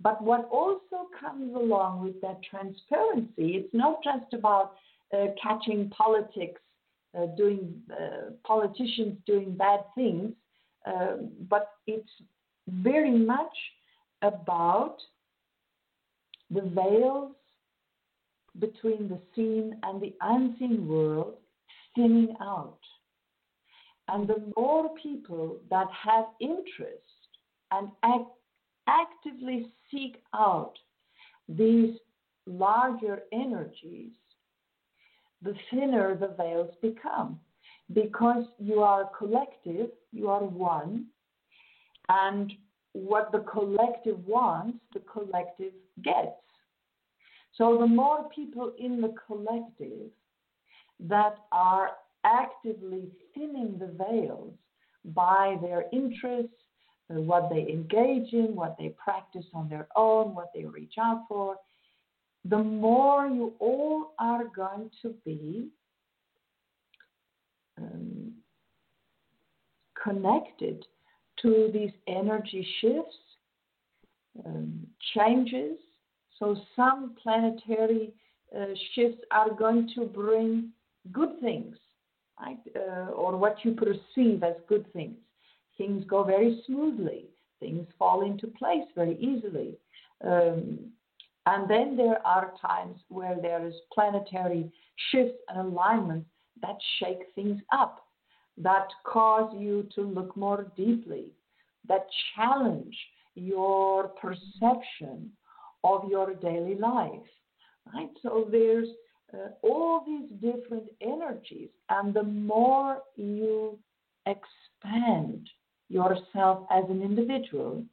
But what also comes along with that transparency, it's not just about uh, catching politics, uh, doing uh, politicians doing bad things, um, but it's very much about the veils between the seen and the unseen world thinning out. And the more people that have interest and act, actively seek out these larger energies, the thinner the veils become. Because you are collective, you are one, and what the collective wants, the collective gets. So the more people in the collective that are actively thinning the veils by their interests, what they engage in, what they practice on their own, what they reach out for, the more you all are going to be um, connected to these energy shifts, um, changes. So some planetary uh, shifts are going to bring good things, right? Uh, or what you perceive as good things. Things go very smoothly. Things fall into place very easily. Um, and then there are times where there is planetary shifts and alignments that shake things up that cause you to look more deeply, that challenge your perception of your daily life. right? So there's uh, all these different energies, and the more you expand yourself as an individual,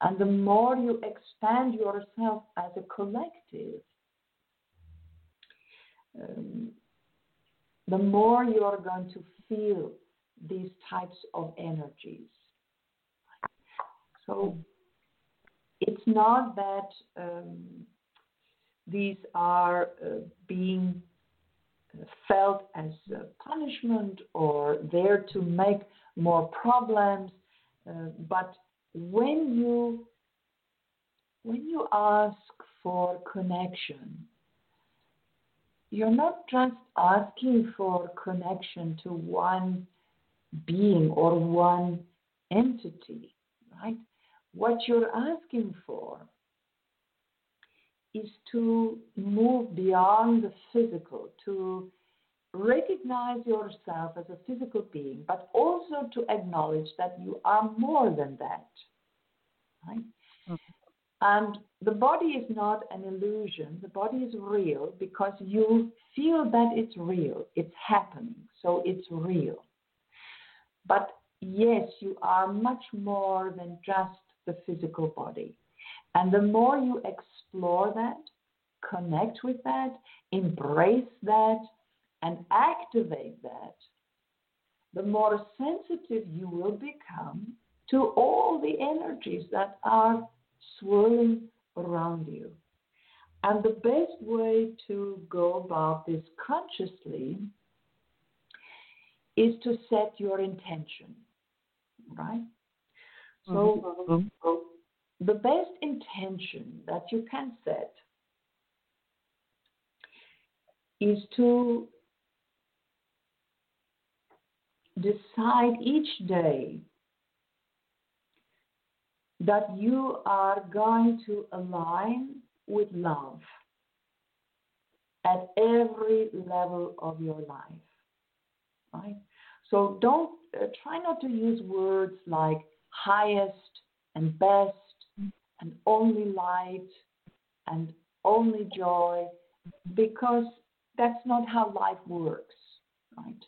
and the more you expand yourself as a collective, um, the more you are going to feel these types of energies. So it's not that um, these are uh, being felt as punishment or there to make more problems, uh, but when you when you ask for connection, you're not just asking for connection to one being or one entity, right? What you're asking for is to move beyond the physical, to recognize yourself as a physical being, but also to acknowledge that you are more than that. Right? And the body is not an illusion, the body is real because you feel that it's real, it's happening, so it's real. But yes, you are much more than just the physical body. And the more you explore that, connect with that, embrace that, and activate that, the more sensitive you will become to all the energies that are swirling around you. And the best way to go about this consciously is to set your intention, right? So, mm-hmm. the best intention that you can set is to decide each day that you are going to align with love at every level of your life. Right? So don't uh, try not to use words like highest and best and only light and only joy because that's not how life works, right?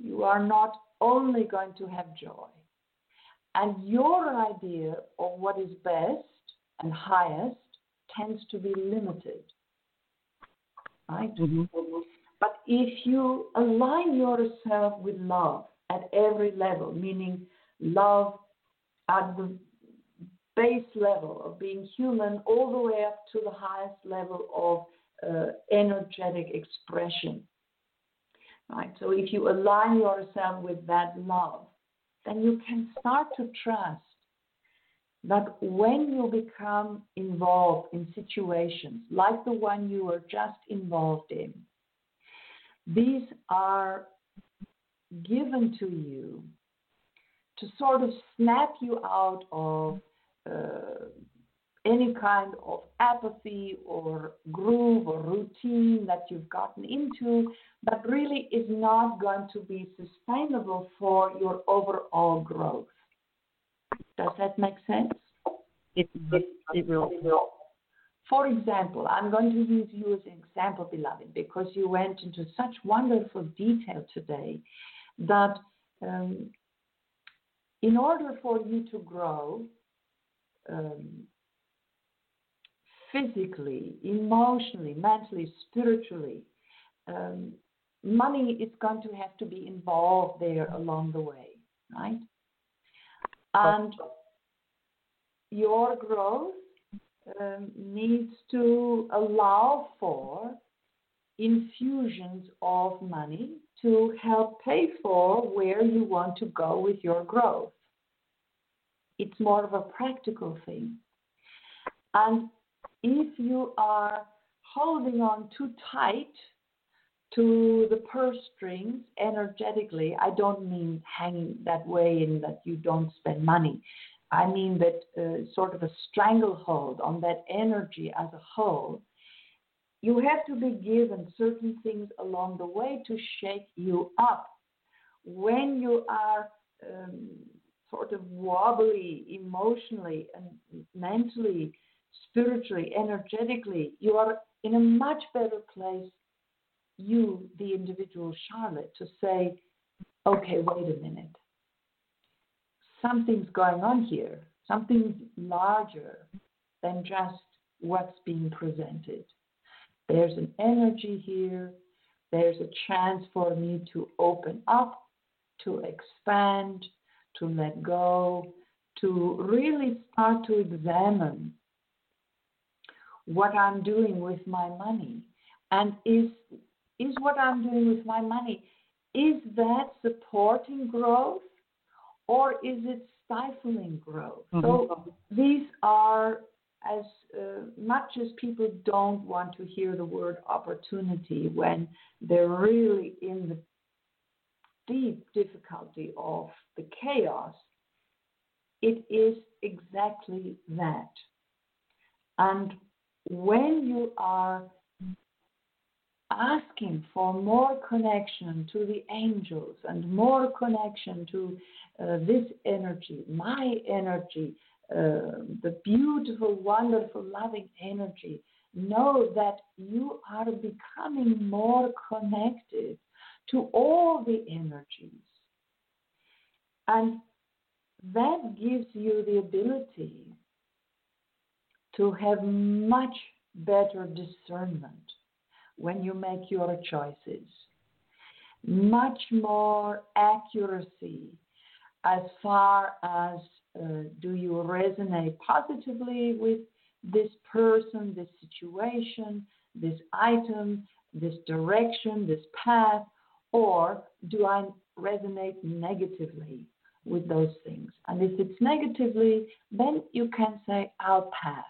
You are not only going to have joy. And your idea of what is best and highest tends to be limited, right? Mm-hmm. But if you align yourself with love at every level, meaning love at the base level of being human, all the way up to the highest level of uh, energetic expression. Right? So if you align yourself with that love, then you can start to trust that when you become involved in situations like the one you were just involved in, these are given to you to sort of snap you out of uh, any kind of apathy or groove or routine that you've gotten into that really is not going to be sustainable for your overall growth. Does that make sense? It, it, it will. For example, I'm going to use you as an example, beloved, because you went into such wonderful detail today that um, in order for you to grow, um, physically, emotionally, mentally, spiritually. Um, money is going to have to be involved there along the way, right? And your growth um, needs to allow for infusions of money to help pay for where you want to go with your growth. It's more of a practical thing. And if you are holding on too tight to the purse strings energetically, I don't mean hanging that way in that you don't spend money. I mean that uh, sort of a stranglehold on that energy as a whole. You have to be given certain things along the way to shake you up. When you are um, sort of wobbly emotionally and mentally spiritually, energetically, you are in a much better place, you, the individual Charlotte, to say, okay, wait a minute. Something's going on here. Something's larger than just what's being presented. There's an energy here. There's a chance for me to open up, to expand, to let go, to really start to examine what I'm doing with my money. And is is what I'm doing with my money, is that supporting growth or is it stifling growth? Mm-hmm. So these are as uh, much as people don't want to hear the word opportunity when they're really in the deep difficulty of the chaos, it is exactly that. And when you are asking for more connection to the angels and more connection to uh, this energy, my energy, uh, the beautiful, wonderful, loving energy, know that you are becoming more connected to all the energies. And that gives you the ability to have much better discernment when you make your choices, much more accuracy as far as uh, do you resonate positively with this person, this situation, this item, this direction, this path, or do I resonate negatively with those things? And if it's negatively, then you can say, I'll pass.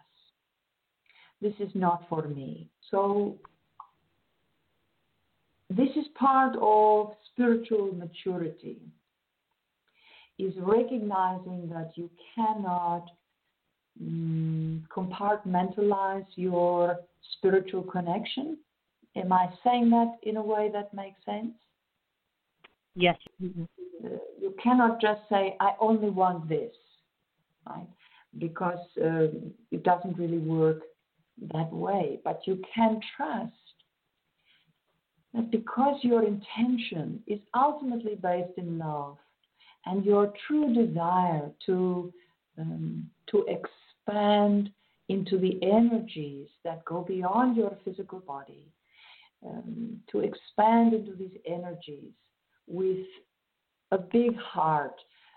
This is not for me. So, this is part of spiritual maturity is recognizing that you cannot mm, compartmentalize your spiritual connection. Am I saying that in a way that makes sense? Yes. Uh, you cannot just say, I only want this, right? Because um, it doesn't really work that way. But you can trust that because your intention is ultimately based in love, and your true desire to um, to expand into the energies that go beyond your physical body, um, to expand into these energies with a big heart,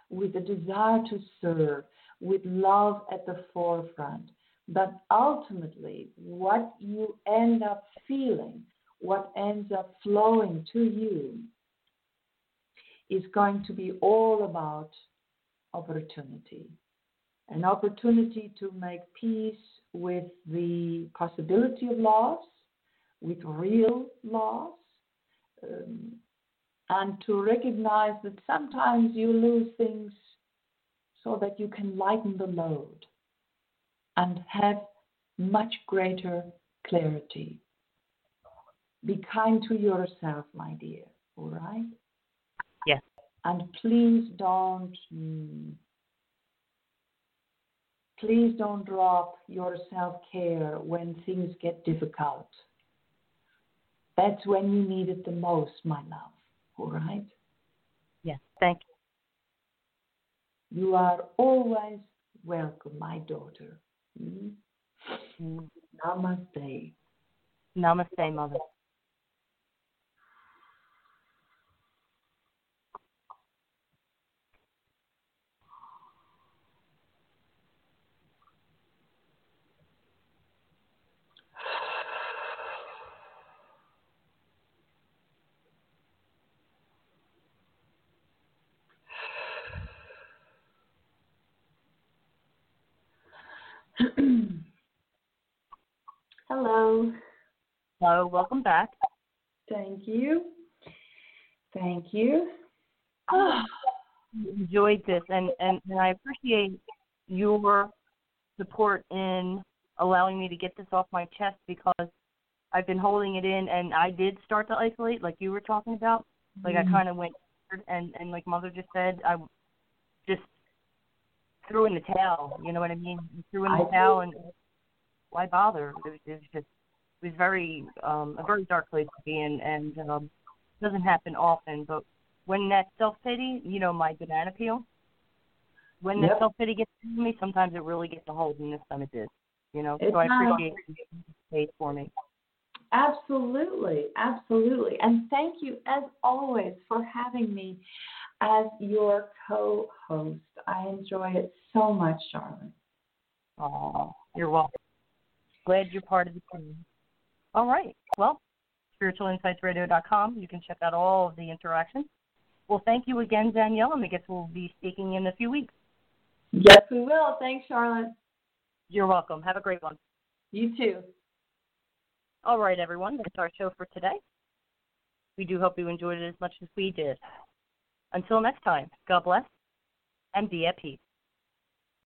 with a desire to serve, with love at the forefront. But ultimately, what you end up feeling, what ends up flowing to you, is going to be all about opportunity. An opportunity to make peace with the possibility of loss, with real loss, um, and to recognize that sometimes you lose things so that you can lighten the load and have much greater clarity. Be kind to yourself, my dear, all right? Yes. And please don't please don't drop your self-care when things get difficult. That's when you need it the most, my love. All right? Yes, thank you. You are always welcome, my daughter. Mm? Mm. Namaste. Namaste, Mother. Hello. Hello, welcome back. Thank you. Thank you. enjoyed this and, and, and I appreciate your support in allowing me to get this off my chest because I've been holding it in and I did start to isolate like you were talking about. Like mm-hmm. I kind of went and and like mother just said I just threw in the towel, you know what I mean? I threw in the I towel and why bother? It was, it was just was very um, a very dark place to be in, and um, doesn't happen often. But when that self pity, you know, my banana peel, when Yep. that self pity gets to me, sometimes it really gets a hold, and this time it did. You know, It's so I appreciate you for me. Absolutely, absolutely. And thank you, as always, for having me as your co host. I enjoy it so much, Charlotte. Oh, you're welcome. Glad you're part of the team. All right. Well, spiritualinsightsradio.com. You can check out all of the interactions. Well, thank you again, Danielle, and I guess we'll be speaking in a few weeks. Yes, we will. Thanks, Charlotte. You're welcome. Have a great one. You too. All right, everyone. That's our show for today. We do hope you enjoyed it as much as we did. Until next time, God bless and be at peace.